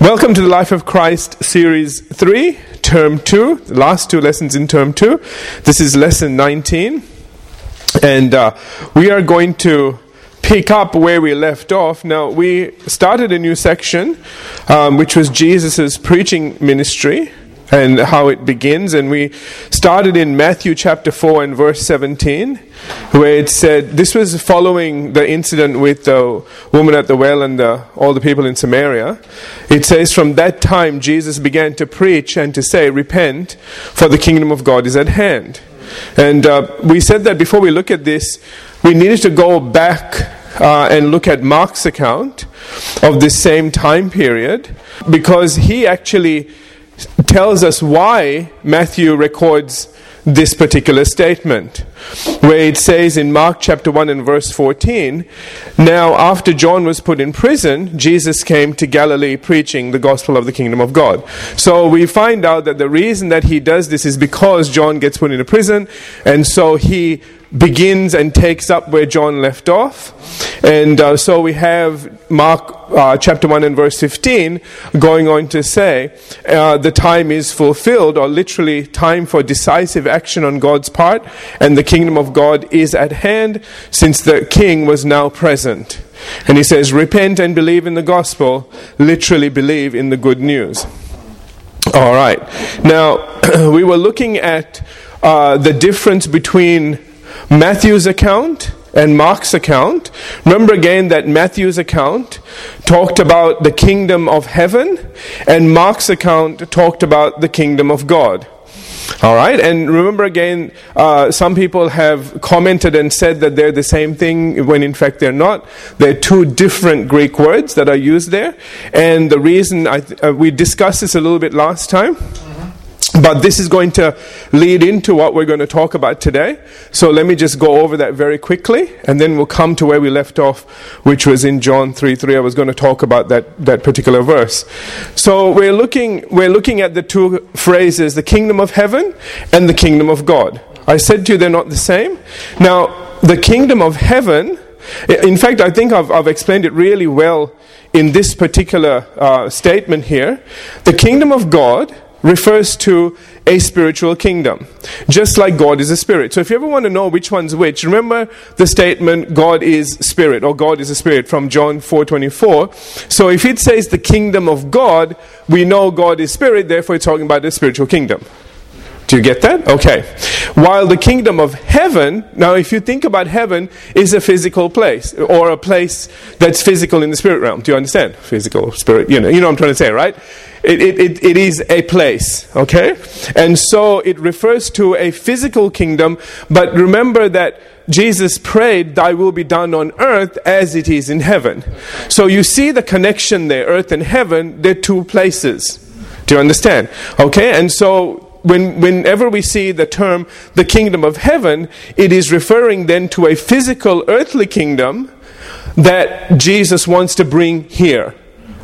Welcome to the Life of Christ Series 3, Term 2, the last two lessons in Term 2. This is Lesson 19. And uh, we are going to pick up where we left off. Now, we started a new section, um, which was Jesus' preaching ministry and how it begins. And we started in Matthew chapter 4 and verse 17, where it said, this was following the incident with the woman at the well and the, all the people in Samaria. It says, From that time Jesus began to preach and to say, Repent, for the kingdom of God is at hand. And uh, we said that before we look at this, we needed to go back uh, and look at Mark's account of this same time period because he actually tells us why Matthew records this particular statement, where it says in Mark chapter 1 and verse 14 Now, after John was put in prison, Jesus came to Galilee preaching the gospel of the kingdom of God. So we find out that the reason that he does this is because John gets put into prison, and so he begins and takes up where John left off. And uh, so we have Mark uh, chapter 1 and verse 15 going on to say, uh, the time is fulfilled, or literally time for decisive action on God's part, and the kingdom of God is at hand, since the king was now present. And he says, repent and believe in the gospel, literally believe in the good news. All right. Now, we were looking at uh, the difference between Matthew's account and Mark's account. Remember again that Matthew's account talked about the kingdom of heaven, and Mark's account talked about the kingdom of God. All right, and remember again, uh, some people have commented and said that they're the same thing when in fact they're not. They're two different Greek words that are used there, and the reason I th- uh, we discussed this a little bit last time. But this is going to lead into what we're going to talk about today. So let me just go over that very quickly, and then we'll come to where we left off, which was in John 3 3. I was going to talk about that, that particular verse. So we're looking, we're looking at the two phrases the kingdom of heaven and the kingdom of God. I said to you they're not the same. Now, the kingdom of heaven, in fact, I think I've, I've explained it really well in this particular uh, statement here. The kingdom of God refers to a spiritual kingdom, just like God is a spirit. So if you ever want to know which one's which, remember the statement God is spirit or God is a spirit from John 4:24. So if it says the kingdom of God, we know God is spirit, therefore it's talking about the spiritual kingdom. Do you get that? Okay. While the kingdom of heaven, now if you think about heaven, is a physical place or a place that's physical in the spirit realm. Do you understand? Physical, spirit, you know, you know what I'm trying to say, right? It, it, it, it is a place, okay? And so it refers to a physical kingdom, but remember that Jesus prayed, Thy will be done on earth as it is in heaven. So you see the connection there, earth and heaven, they're two places. Do you understand? Okay, and so when, whenever we see the term the kingdom of heaven, it is referring then to a physical earthly kingdom that Jesus wants to bring here.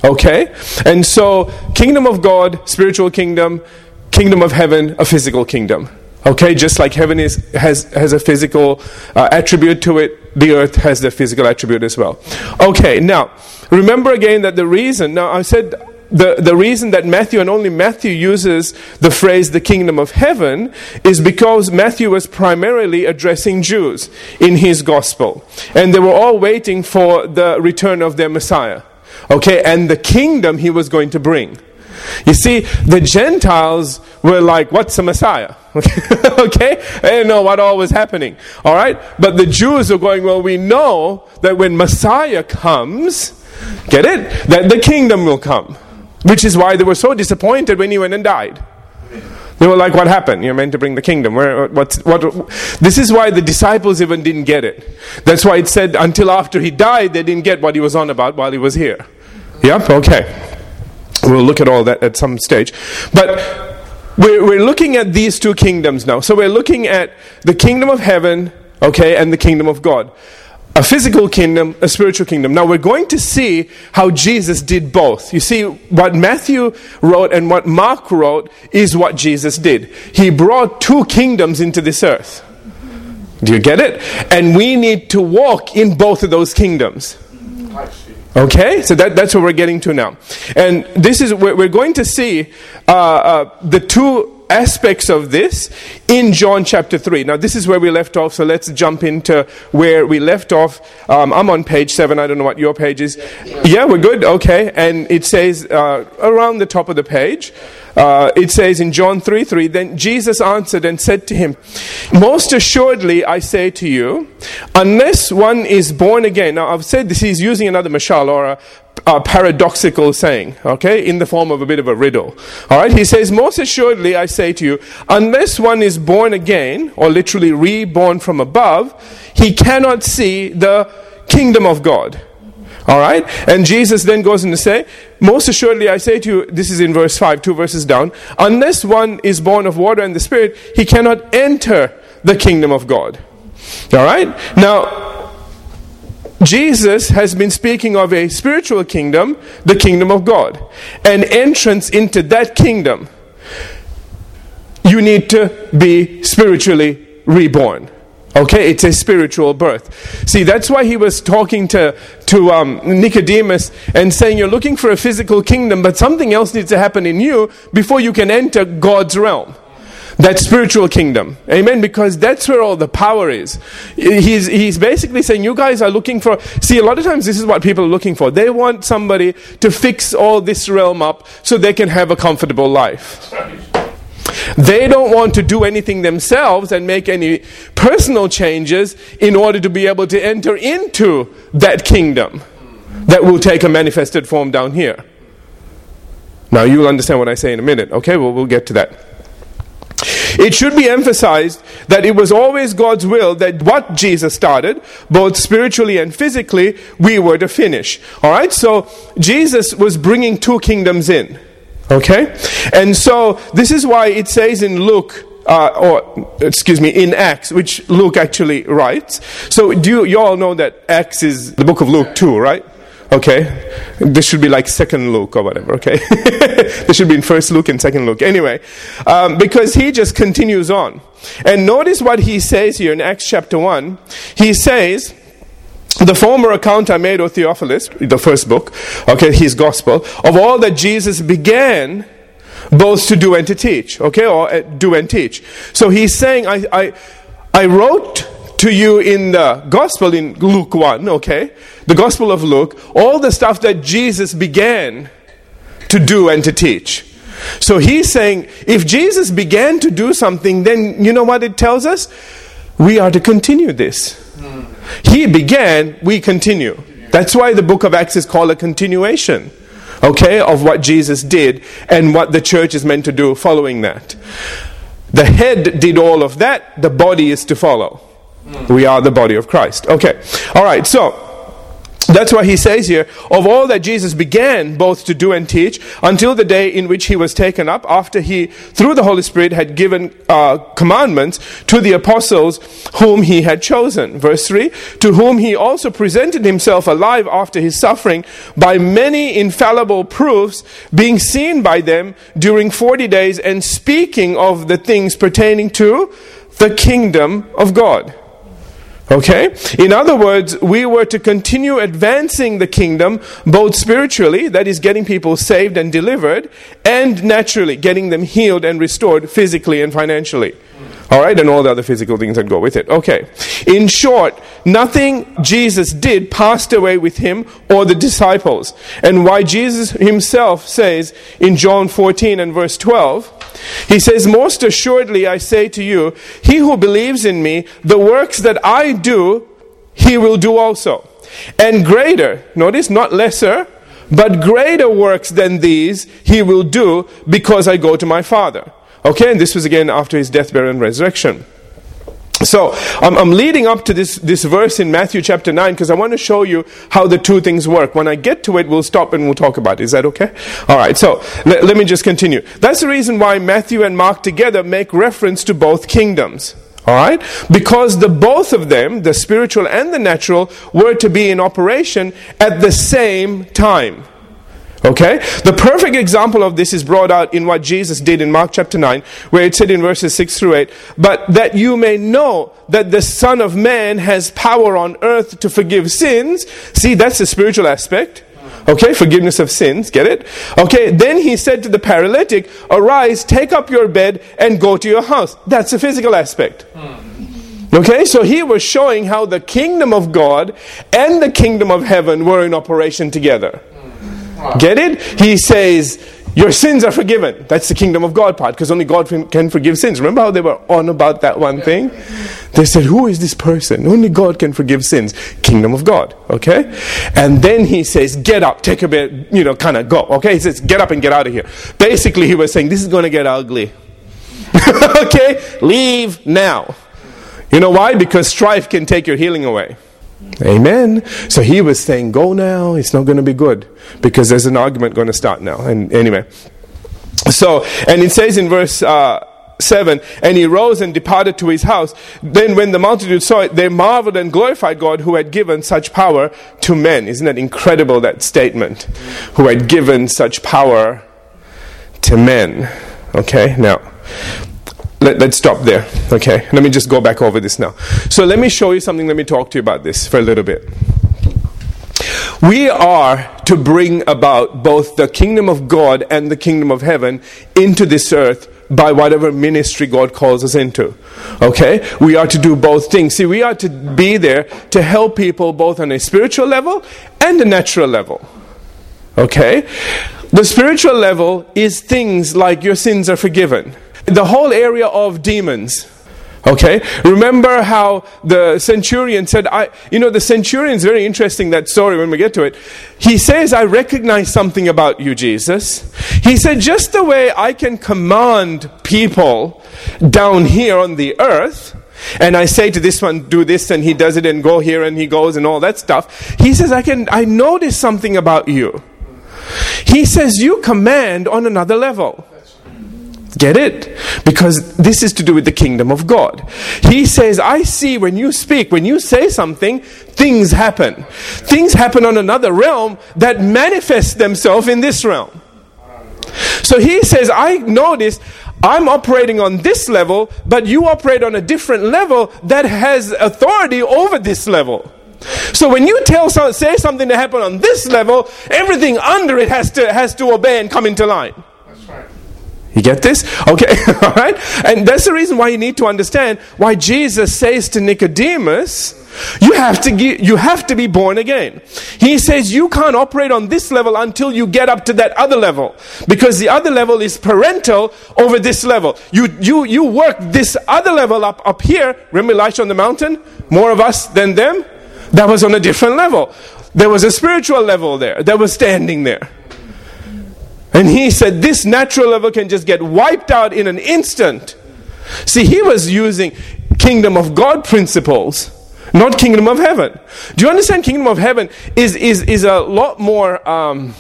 Okay? And so, kingdom of God, spiritual kingdom, kingdom of heaven, a physical kingdom. Okay, just like heaven is, has, has a physical uh, attribute to it, the earth has the physical attribute as well. Okay, now, remember again that the reason, now I said the, the reason that Matthew and only Matthew uses the phrase the kingdom of heaven is because Matthew was primarily addressing Jews in his gospel. And they were all waiting for the return of their Messiah. Okay, and the kingdom he was going to bring. You see, the Gentiles were like, what's a Messiah? okay? They didn't know what all was happening. All right? But the Jews are going, well, we know that when Messiah comes, get it? That the kingdom will come. Which is why they were so disappointed when he went and died. They were like, "What happened? You're meant to bring the kingdom. Where, what, what, this is why the disciples even didn't get it. That's why it said until after he died, they didn't get what he was on about while he was here. Yep. Okay. We'll look at all that at some stage, but we're, we're looking at these two kingdoms now. So we're looking at the kingdom of heaven, okay, and the kingdom of God a physical kingdom, a spiritual kingdom. Now we're going to see how Jesus did both. You see, what Matthew wrote and what Mark wrote is what Jesus did. He brought two kingdoms into this earth. Do you get it? And we need to walk in both of those kingdoms. Okay, so that, that's what we're getting to now. And this is, we're, we're going to see uh, uh, the two aspects of this in John chapter 3. Now, this is where we left off, so let's jump into where we left off. Um, I'm on page 7, I don't know what your page is. Yeah, we're good, okay. And it says uh, around the top of the page, uh, it says in John 3 3, then Jesus answered and said to him, Most assuredly I say to you, unless one is born again. Now I've said this, he's using another mashal or a, a paradoxical saying, okay, in the form of a bit of a riddle. Alright, he says, Most assuredly I say to you, unless one is born again, or literally reborn from above, he cannot see the kingdom of God. All right? And Jesus then goes on to say, Most assuredly I say to you, this is in verse 5, two verses down, unless one is born of water and the Spirit, he cannot enter the kingdom of God. All right? Now, Jesus has been speaking of a spiritual kingdom, the kingdom of God. An entrance into that kingdom, you need to be spiritually reborn. Okay, it's a spiritual birth. See, that's why he was talking to, to um, Nicodemus and saying, You're looking for a physical kingdom, but something else needs to happen in you before you can enter God's realm. That spiritual kingdom. Amen. Because that's where all the power is. He's, he's basically saying, You guys are looking for. See, a lot of times this is what people are looking for. They want somebody to fix all this realm up so they can have a comfortable life. They don't want to do anything themselves and make any personal changes in order to be able to enter into that kingdom that will take a manifested form down here. Now, you will understand what I say in a minute. Okay, well, we'll get to that. It should be emphasized that it was always God's will that what Jesus started, both spiritually and physically, we were to finish. All right? So Jesus was bringing two kingdoms in. Okay? And so this is why it says in Luke, uh, or excuse me, in Acts, which Luke actually writes. So do you, you all know that Acts is the book of Luke too, right? Okay, this should be like second Luke or whatever. Okay, this should be in first Luke and second Luke. Anyway, um, because he just continues on, and notice what he says here in Acts chapter one. He says, the former account I made, O Theophilus, the first book, okay, his gospel, of all that Jesus began both to do and to teach, okay, or uh, do and teach. So he's saying, I, I, I wrote to you in the gospel in Luke 1, okay, the gospel of Luke, all the stuff that Jesus began to do and to teach. So he's saying, if Jesus began to do something, then you know what it tells us? We are to continue this. He began, we continue. That's why the book of Acts is called a continuation, okay, of what Jesus did and what the church is meant to do following that. The head did all of that, the body is to follow. We are the body of Christ. Okay, all right, so that's why he says here, of all that Jesus began both to do and teach, until the day in which he was taken up, after he, through the Holy Spirit, had given uh, commandments to the apostles whom he had chosen. Verse 3 To whom he also presented himself alive after his suffering by many infallible proofs, being seen by them during 40 days, and speaking of the things pertaining to the kingdom of God. Okay? In other words, we were to continue advancing the kingdom both spiritually, that is, getting people saved and delivered, and naturally, getting them healed and restored physically and financially. All right, and all the other physical things that go with it. Okay. In short, nothing Jesus did passed away with him or the disciples. And why Jesus himself says in John 14 and verse 12, he says, Most assuredly I say to you, he who believes in me, the works that I do, he will do also. And greater, notice, not lesser, but greater works than these he will do because I go to my Father. Okay, and this was again after his death, burial, and resurrection. So I'm, I'm, leading up to this, this verse in Matthew chapter 9 because I want to show you how the two things work. When I get to it, we'll stop and we'll talk about it. Is that okay? All right, so let, let me just continue. That's the reason why Matthew and Mark together make reference to both kingdoms. All right? Because the both of them, the spiritual and the natural, were to be in operation at the same time. Okay? The perfect example of this is brought out in what Jesus did in Mark chapter 9, where it said in verses 6 through 8, But that you may know that the Son of Man has power on earth to forgive sins. See, that's the spiritual aspect. Okay, forgiveness of sins, get it? Okay, then he said to the paralytic, Arise, take up your bed, and go to your house. That's the physical aspect. Okay, so he was showing how the kingdom of God and the kingdom of heaven were in operation together. Get it? He says, Your sins are forgiven. That's the kingdom of God part, because only God can forgive sins. Remember how they were on about that one thing? They said, Who is this person? Only God can forgive sins. Kingdom of God. Okay? And then he says, Get up, take a bit, you know, kind of go. Okay? He says, Get up and get out of here. Basically, he was saying, This is going to get ugly. okay? Leave now. You know why? Because strife can take your healing away. Amen. So he was saying, Go now, it's not going to be good because there's an argument going to start now. And anyway, so, and it says in verse uh, 7 And he rose and departed to his house. Then, when the multitude saw it, they marveled and glorified God who had given such power to men. Isn't that incredible, that statement? Who had given such power to men. Okay, now let, us stop there. Okay, let me just go back over this now. So let me show you something. Let me talk to you about this for a little bit. We are to bring about both the kingdom of God and the kingdom of heaven into this earth by whatever ministry God calls us into. Okay? We are to do both things. See, we are to be there to help people both on a spiritual level and a natural level. Okay? The spiritual level is things like your sins are forgiven the whole area of demons. Okay? Remember how the centurion said, I, you know, the centurion is very interesting, that story when we get to it. He says, I recognize something about you, Jesus. He said, just the way I can command people down here on the earth, and I say to this one, do this, and he does it, and go here, and he goes, and all that stuff. He says, I can, I notice something about you. He says, you command on another level. Get it? Because this is to do with the kingdom of God. He says, I see when you speak, when you say something, things happen. Things happen on another realm that manifest themselves in this realm. So he says, I notice I'm operating on this level, but you operate on a different level that has authority over this level. So when you tell say something to happen on this level, everything under it has to has to obey and come into line. You get this? Okay, all right? And that's the reason why you need to understand why Jesus says to Nicodemus, you have to get, you have to be born again. He says you can't operate on this level until you get up to that other level because the other level is parental over this level. You you you work this other level up up here. Remember Elijah on the mountain? More of us than them. That was on a different level. There was a spiritual level there that was standing there. And he said this natural level can just get wiped out in an instant. See, he was using kingdom of God principles, not kingdom of heaven. Do you understand? Kingdom of heaven is, is, is a lot more. Um,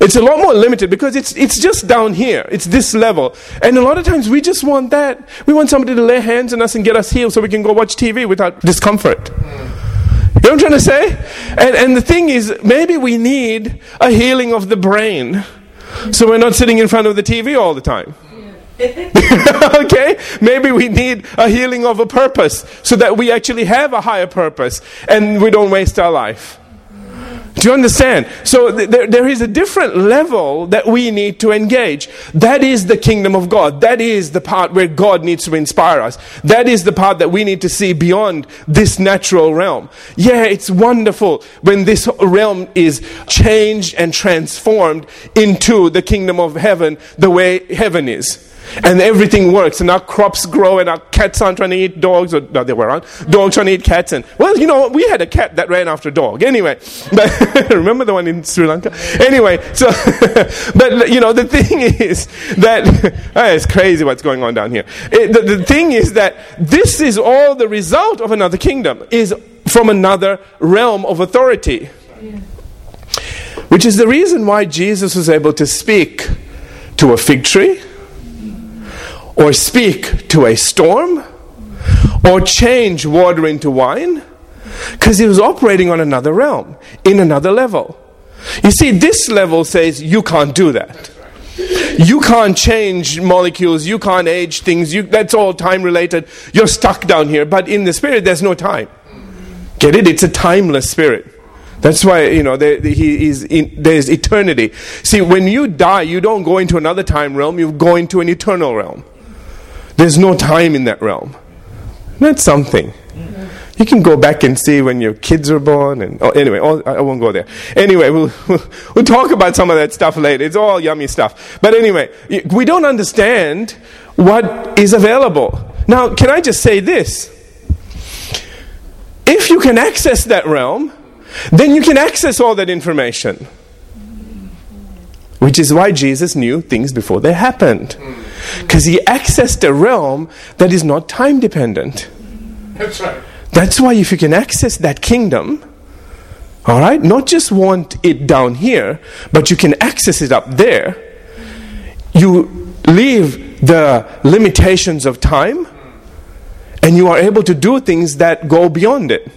it's a lot more limited because it's, it's just down here. It's this level. And a lot of times we just want that. We want somebody to lay hands on us and get us healed so we can go watch TV without discomfort. You know what I'm trying to say? And, and the thing is, maybe we need a healing of the brain so we're not sitting in front of the TV all the time. okay? Maybe we need a healing of a purpose so that we actually have a higher purpose and we don't waste our life. Do you understand? So th- there, there is a different level that we need to engage. That is the kingdom of God. That is the part where God needs to inspire us. That is the part that we need to see beyond this natural realm. Yeah, it's wonderful when this realm is changed and transformed into the kingdom of heaven the way heaven is and everything works, and our crops grow, and our cats aren't trying to eat dogs, or no, they were on dogs trying to eat cats, and well, you know, we had a cat that ran after a dog. Anyway, but remember the one in Sri Lanka? Anyway, so, but you know, the thing is that oh, it's crazy what's going on down here. It, the, the thing is that this is all the result of another kingdom, is from another realm of authority. Which is the reason why Jesus was able to speak to a fig tree or speak to a storm or change water into wine because he was operating on another realm, in another level. You see, this level says you can't do that. You can't change molecules, you can't age things, you, that's all time related. You're stuck down here. But in the spirit, there's no time. Get it? It's a timeless spirit. That's why, you know, there, he is in, there's eternity. See, when you die, you don't go into another time realm, you go into an eternal realm. There's no time in that realm. That's something. You can go back and see when your kids were born, and oh, anyway, all, I won't go there. Anyway, we'll, we'll talk about some of that stuff later. It's all yummy stuff. But anyway, we don't understand what is available. Now, can I just say this? If you can access that realm, then you can access all that information. Which is why Jesus knew things before they happened. Because he accessed a realm that is not time dependent. That's right. That's why if you can access that kingdom, all right, not just want it down here, but you can access it up there, you leave the limitations of time and you are able to do things that go beyond it.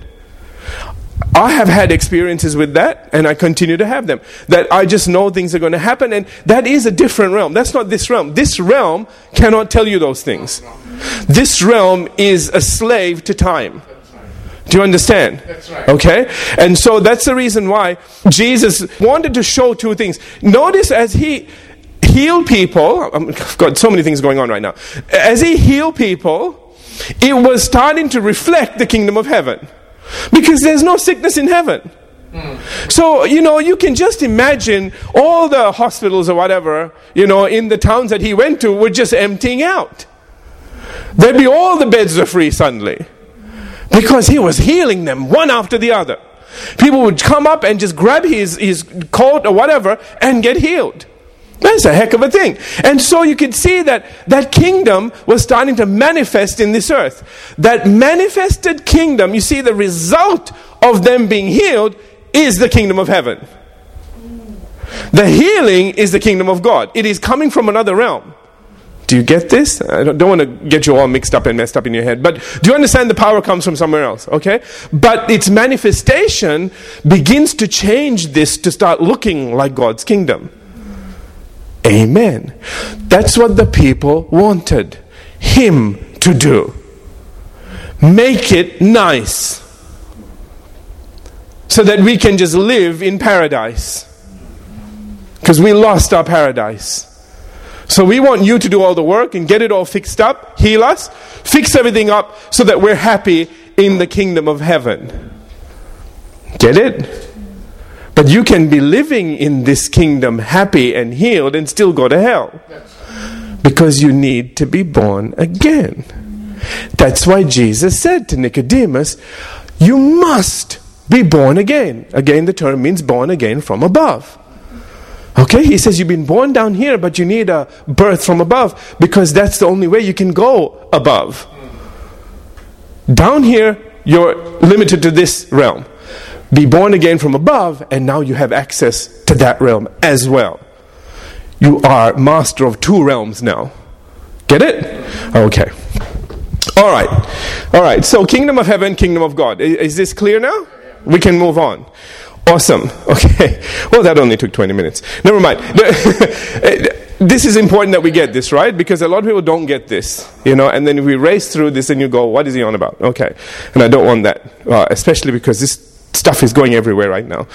I have had experiences with that, and I continue to have them. That I just know things are going to happen, and that is a different realm. That's not this realm. This realm cannot tell you those things. This realm is a slave to time. Do you understand? That's right. Okay? And so that's the reason why Jesus wanted to show two things. Notice as he healed people, um, I've got so many things going on right now. As he healed people, it was starting to reflect the kingdom of heaven. Because there's no sickness in heaven. So, you know, you can just imagine all the hospitals or whatever, you know, in the towns that he went to were just emptying out. There'd be all the beds are free suddenly. Because he was healing them one after the other. People would come up and just grab his, his coat or whatever and get healed. That's a heck of a thing. And so you could see that that kingdom was starting to manifest in this earth. That manifested kingdom, you see, the result of them being healed is the kingdom of heaven. The healing is the kingdom of God. It is coming from another realm. Do you get this? I don't, don't, want to get you all mixed up and messed up in your head, but do you understand the power comes from somewhere else? Okay? But its manifestation begins to change this to start looking like God's kingdom. Amen. That's what the people wanted Him to do. Make it nice so that we can just live in paradise. Because we lost our paradise. So we want you to do all the work and get it all fixed up, heal us, fix everything up so that we're happy in the kingdom of heaven. Get it? But you can be living in this kingdom happy and healed and still go to hell. Because you need to be born again. That's why Jesus said to Nicodemus, You must be born again. Again, the term means born again from above. Okay, he says you've been born down here, but you need a birth from above because that's the only way you can go above. Down here, you're limited to this realm. Be born again from above, and now you have access to that realm as well. You are master of two realms now. Get it? Okay. All right. All right. So, kingdom of heaven, kingdom of God. Is this clear now? We can move on. Awesome. Okay. Well, that only took 20 minutes. Never mind. this is important that we get this, right? Because a lot of people don't get this, you know, and then we race through this and you go, what is he on about? Okay. And I don't want that, uh, especially because this stuff is going everywhere right now.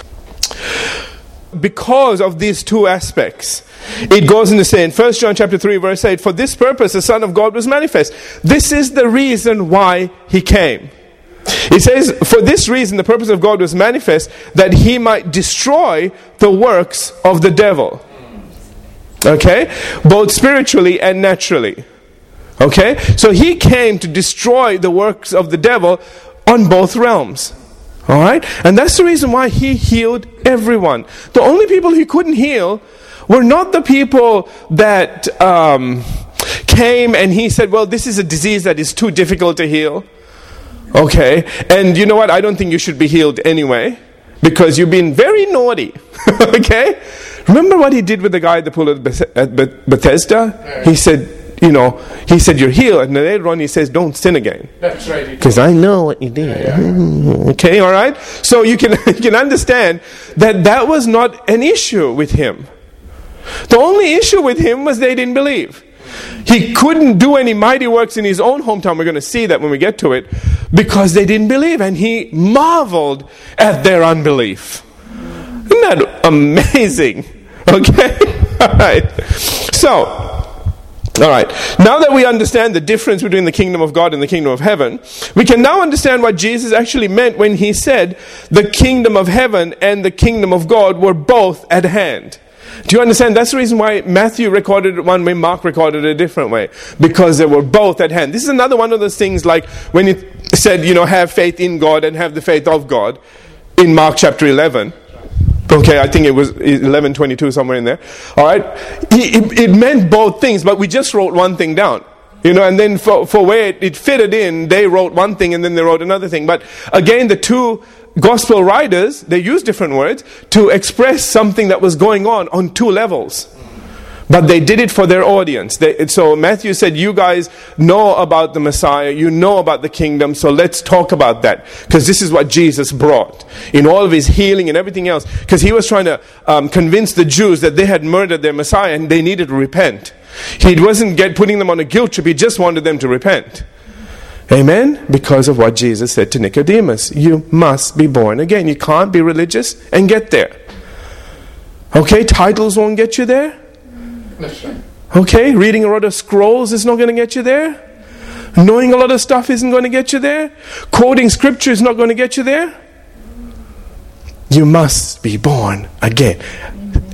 Because of these two aspects, it goes into saying, 1 John chapter 3, verse 8, For this purpose the Son of God was manifest. This is the reason why he came. It says, For this reason, the purpose of God was manifest that he might destroy the works of the devil. Okay? Both spiritually and naturally. Okay? So he came to destroy the works of the devil on both realms. All right? And that's the reason why he healed everyone. The only people he couldn't heal were not the people that um, came and he said, Well, this is a disease that is too difficult to heal. Okay? And you know what? I don't think you should be healed anyway because you've been very naughty. okay? Remember what he did with the guy at the pool at Bethesda? He said, you know, he said, You're healed. And then later on, he says, Don't sin again. That's right. Because I know what you did. Mm, Okay, all right? So you can, you can understand that that was not an issue with him. The only issue with him was they didn't believe. He couldn't do any mighty works in his own hometown. We're going to see that when we get to it. Because they didn't believe. And he marveled at their unbelief. Isn't that amazing? Okay? All right. So, all right. Now that we understand the difference between the kingdom of God and the kingdom of heaven, we can now understand what Jesus actually meant when he said the kingdom of heaven and the kingdom of God were both at hand. Do you understand? That's the reason why Matthew recorded it one way, Mark recorded it a different way. Because they were both at hand. This is another one of those things like when it said, you know, have faith in God and have the faith of God in Mark chapter 11. Okay, I think it was 1122 somewhere in there. All right, it, it, meant both things, but we just wrote one thing down. You know, and then for, for where it, it fitted in, they wrote one thing and then they wrote another thing. But again, the two gospel writers, they use different words to express something that was going on on two levels. But they did it for their audience. They, so Matthew said, You guys know about the Messiah, you know about the kingdom, so let's talk about that. Because this is what Jesus brought in all of his healing and everything else. Because he was trying to um, convince the Jews that they had murdered their Messiah and they needed to repent. He wasn't get, putting them on a guilt trip, he just wanted them to repent. Amen? Because of what Jesus said to Nicodemus. You must be born again. You can't be religious and get there. Okay, titles won't get you there. Okay, reading a lot of scrolls is not going to get you there. Knowing a lot of stuff isn't going to get you there. Quoting scripture is not going to get you there. You must be born again.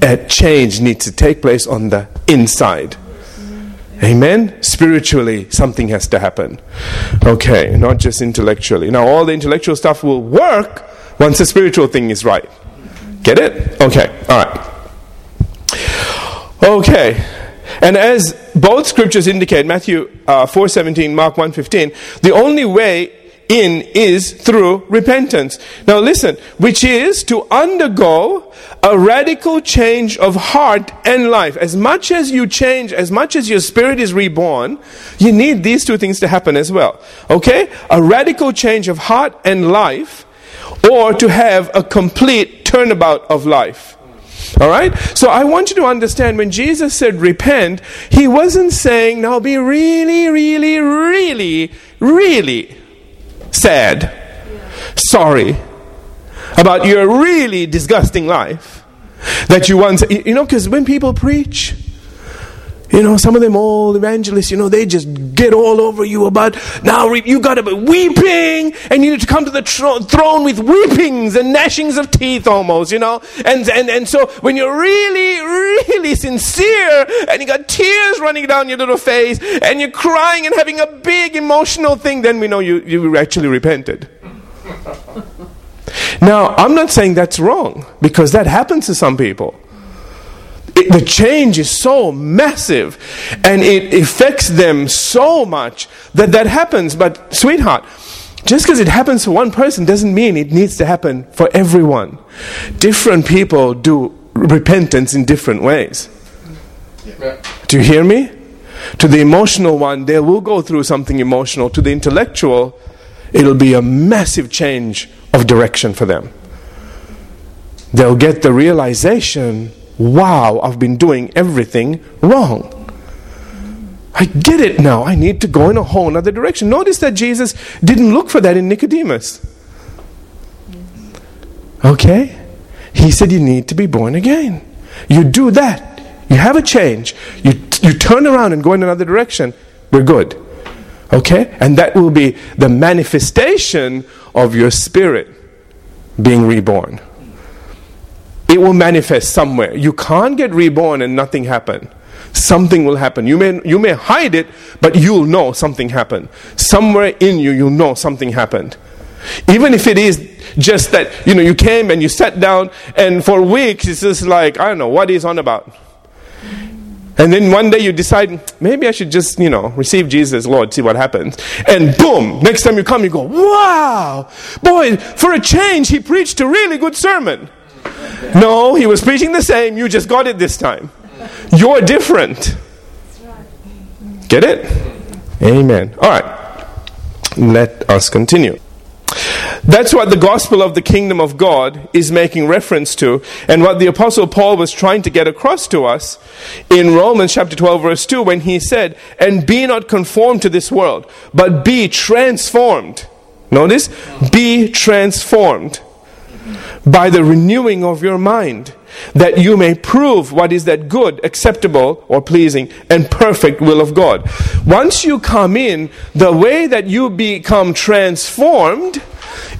A change needs to take place on the inside. Amen? Spiritually, something has to happen. Okay, not just intellectually. Now, all the intellectual stuff will work once the spiritual thing is right. Get it? Okay, all right. Okay. And as both scriptures indicate, Matthew uh, 4.17, Mark 1.15, the only way in is through repentance. Now listen, which is to undergo a radical change of heart and life. As much as you change, as much as your spirit is reborn, you need these two things to happen as well. Okay? A radical change of heart and life, or to have a complete turnabout of life. All right? So I want you to understand when Jesus said repent, he wasn't saying now be really, really, really, really sad, sorry about your really disgusting life that you once, you know, because when people preach, you know, some of them old evangelists, you know, they just get all over you about now you got to be weeping and you need to come to the throne with weepings and gnashings of teeth almost, you know. And, and, and so when you're really, really sincere and you got tears running down your little face and you're crying and having a big emotional thing, then we know you, you actually repented. now, I'm not saying that's wrong because that happens to some people it, the change is so massive and it affects them so much that that happens. But, sweetheart, just because it happens for one person doesn't mean it needs to happen for everyone. Different people do repentance in different ways. Yeah. Do you hear me? To the emotional one, they will go through something emotional. To the intellectual, it'll be a massive change of direction for them. They'll get the realization wow, I've been doing everything wrong. I get it now. I need to go in a whole other direction. Notice that Jesus didn't look for that in Nicodemus. Okay? He said you need to be born again. You do that. You have a change. You, you turn around and go in another direction. We're good. Okay? And that will be the manifestation of your spirit being reborn it will manifest somewhere. You can't get reborn and nothing happen. Something will happen. You may, you may hide it, but you'll know something happened. Somewhere in you, you'll know something happened. Even if it is just that, you know, you came and you sat down and for weeks it's just like, I don't know, what is on about? And then one day you decide, maybe I should just, you know, receive Jesus Lord, see what happens. And boom, next time you come, you go, wow, boy, for a change, he preached a really good sermon. No, he was preaching the same, you just got it this time. You're different. Get it? Amen. All right. Let us continue. That's what the gospel of the kingdom of God is making reference to, and what the apostle Paul was trying to get across to us in Romans chapter 12, verse 2, when he said, And be not conformed to this world, but be transformed. Notice, be transformed by the renewing of your mind, that you may prove what is that good, acceptable, or pleasing, and perfect will of God. Once you come in, the way that you become transformed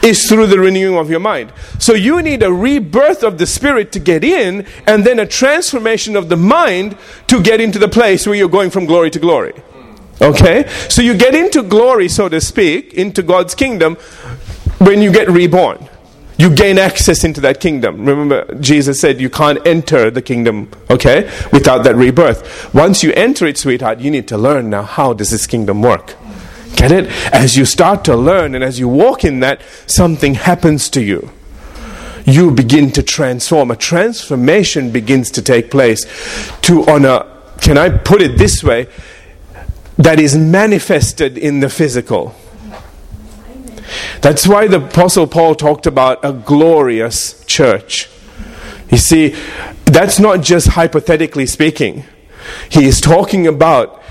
is through the renewing of your mind. So you need a rebirth of the spirit to get in, and then a transformation of the mind to get into the place where you're going from glory to glory. Okay? So you get into glory, so to speak, into God's kingdom when you get reborn. You gain access into that kingdom. Remember, Jesus said you can't enter the kingdom, okay, without that rebirth. Once you enter it, sweetheart, you need to learn now how does this kingdom work. Get it? As you start to learn and as you walk in that, something happens to you. You begin to transform. A transformation begins to take place to on a can I put it this way? That is manifested in the physical. That's why the Apostle Paul talked about a glorious church. You see, that's not just hypothetically speaking. He is talking about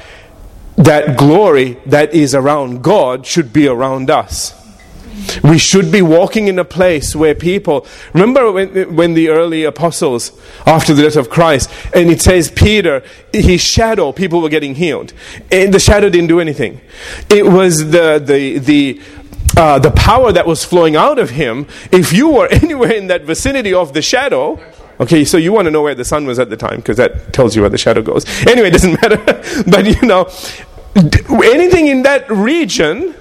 that glory that is around God should be around us. We should be walking in a place where people remember when, when the early apostles after the death of Christ, and it says Peter, his shadow, people were getting healed. And the shadow didn't do anything. It was the the the uh, the power that was flowing out of him. If you were anywhere in that vicinity of the shadow, Okay, so you want to know where the sun was at the time because that tells you where the shadow goes. Anyway, it doesn't matter. but you know, anything in that region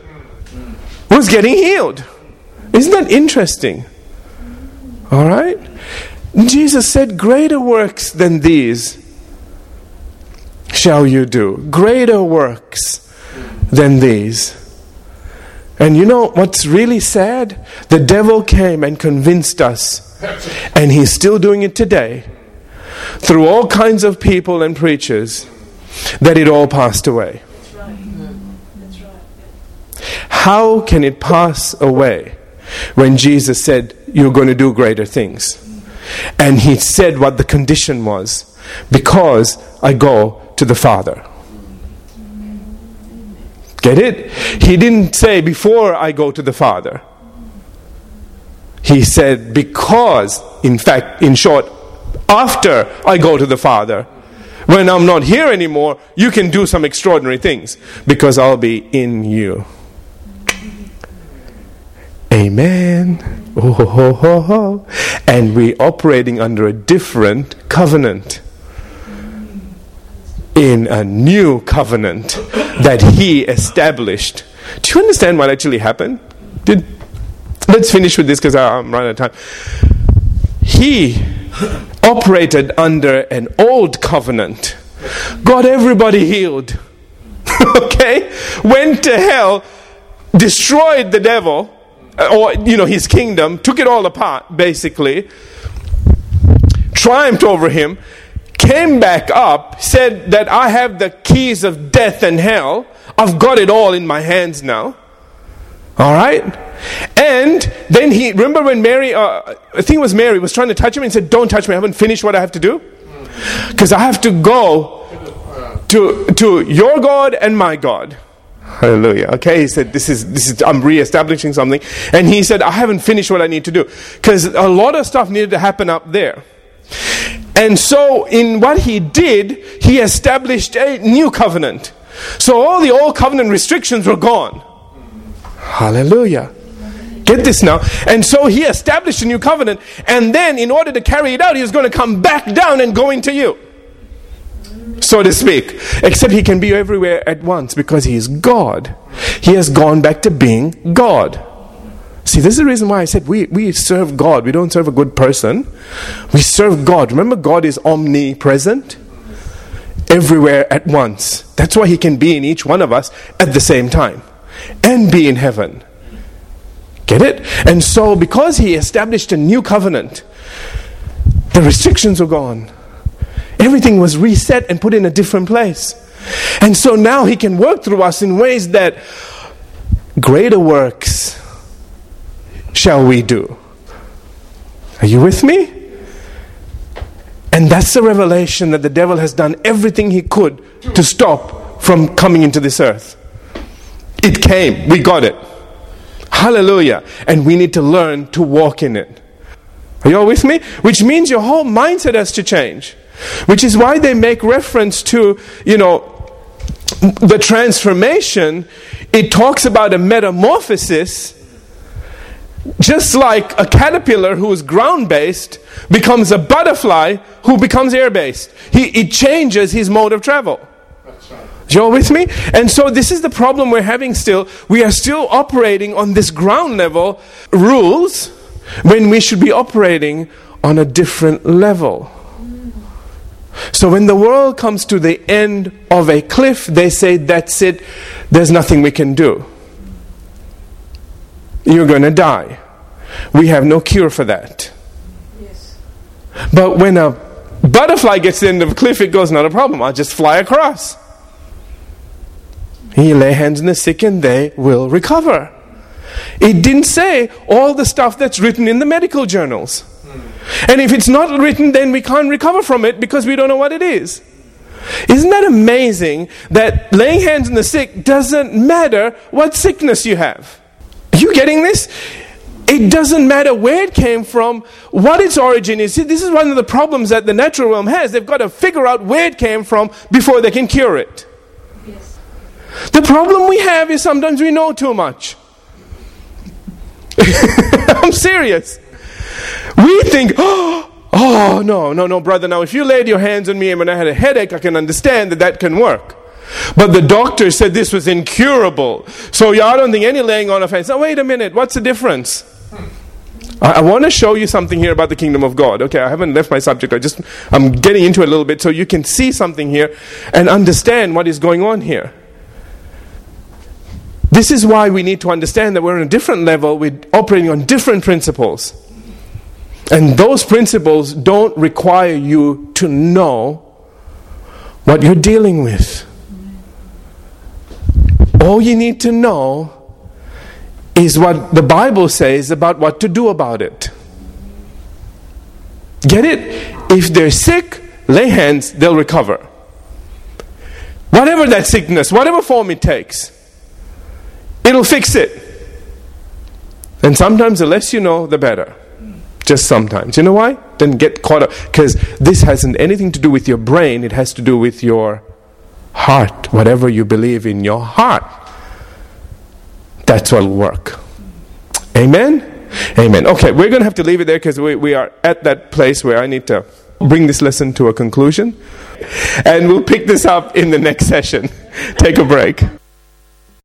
was getting healed. Isn't that interesting? All right? Jesus said, Greater works than these shall you do. Greater works than these. And you know what's really sad? The devil came and convinced us and he's still doing it today through all kinds of people and preachers that it all passed away. How can it pass away when Jesus said, You're going to do greater things? And he said what the condition was because I go to the Father. Get it? He didn't say, Before I go to the Father. He said, because, in fact, in short, after I go to the Father, when I'm not here anymore, you can do some extraordinary things because I'll be in you. Amen. Oh, ho, ho, ho. And we're operating under a different covenant. In a new covenant that He established. Do you understand what actually happened? Did Let's finish with this because I'm running out of time. He operated under an old covenant, got everybody healed, okay? Went to hell, destroyed the devil, uh, or, you know, his kingdom, took it all apart, basically, triumphed over him, came back up, said that I have the keys of death and hell, I've got it all in my hands now. All right? And then he, remember when Mary, uh, I think it was Mary, was trying to touch him and said, Don't touch me, I haven't finished what I have to do. Because I have to go to, to your God and my God. Hallelujah. Okay, he said, this is, this is, I'm re-establishing something. And he said, I haven't finished what I need to do. Because a lot of stuff needed to happen up there. And so, in what he did, he established a new covenant. So all the old covenant restrictions were gone. Hallelujah. Get this now. And so he established a new covenant. And then, in order to carry it out, he was going to come back down and go into you. So to speak. Except he can be everywhere at once because he is God. He has gone back to being God. See, this is the reason why I said we, we serve God. We don't serve a good person. We serve God. Remember, God is omnipresent, everywhere at once. That's why He can be in each one of us at the same time and be in heaven. Get it? And so, because he established a new covenant, the restrictions were gone. Everything was reset and put in a different place. And so now He can work through us in ways that greater works shall we do. Are you with me? And that's the revelation that the devil has done everything he could to stop from coming into this earth. It came, we got it. Hallelujah. And we need to learn to walk in it. Are you all with me? Which means your whole mindset has to change. Which is why they make reference to, you know, the transformation. It talks about a metamorphosis just like a caterpillar who is ground based becomes a butterfly who becomes air based. He, it changes his mode of travel. You all with me? And so this is the problem we're having still. We are still operating on this ground level rules when we should be operating on a different level. So when the world comes to the end of a cliff, they say, That's it, there's nothing we can do. You're going to die. We have no cure for that. Yes. But when a butterfly gets to the end of a cliff, it goes, Not a problem, I'll just fly across. He lay hands on the sick and they will recover. It didn't say all the stuff that's written in the medical journals. Hmm. And if it's not written, then we can't recover from it because we don't know what it is. Isn't that amazing that laying hands on the sick doesn't matter what sickness you have? You getting this? It doesn't matter where it came from, what its origin is. See, this is one of the problems that the natural realm has. They've got to figure out where it came from before they can cure it. Yes. The problem we have is sometimes we know too much. I'm serious. We think, oh, oh, no, no, no, brother. Now, if you laid your hands on me and when I had a headache, I can understand that that can work. But the doctor said this was incurable. So, yeah, I don't think any laying on of hands. Now, wait a minute. What's the difference? I, I want to show you something here about the kingdom of God. Okay, I haven't left my subject. I just, I'm getting into it a little bit so you can see something here and understand what is going on here. This is why we need to understand that we're on a different level, we're operating on different principles. And those principles don't require you to know what you're dealing with. All you need to know is what the Bible says about what to do about it. Get it? If they're sick, lay hands, they'll recover. Whatever that sickness, whatever form it takes, it'll fix it. And sometimes the less you know, the better. Just sometimes. You know why? Then get caught up. Because this hasn't anything to do with your brain, it has to do with your heart. Whatever you believe in your heart, that's what'll work. Amen? Amen. Okay, we're going to have to leave it there because we, we are at that place where I need to bring this lesson to a conclusion. And we'll pick this up in the next session. Take a break.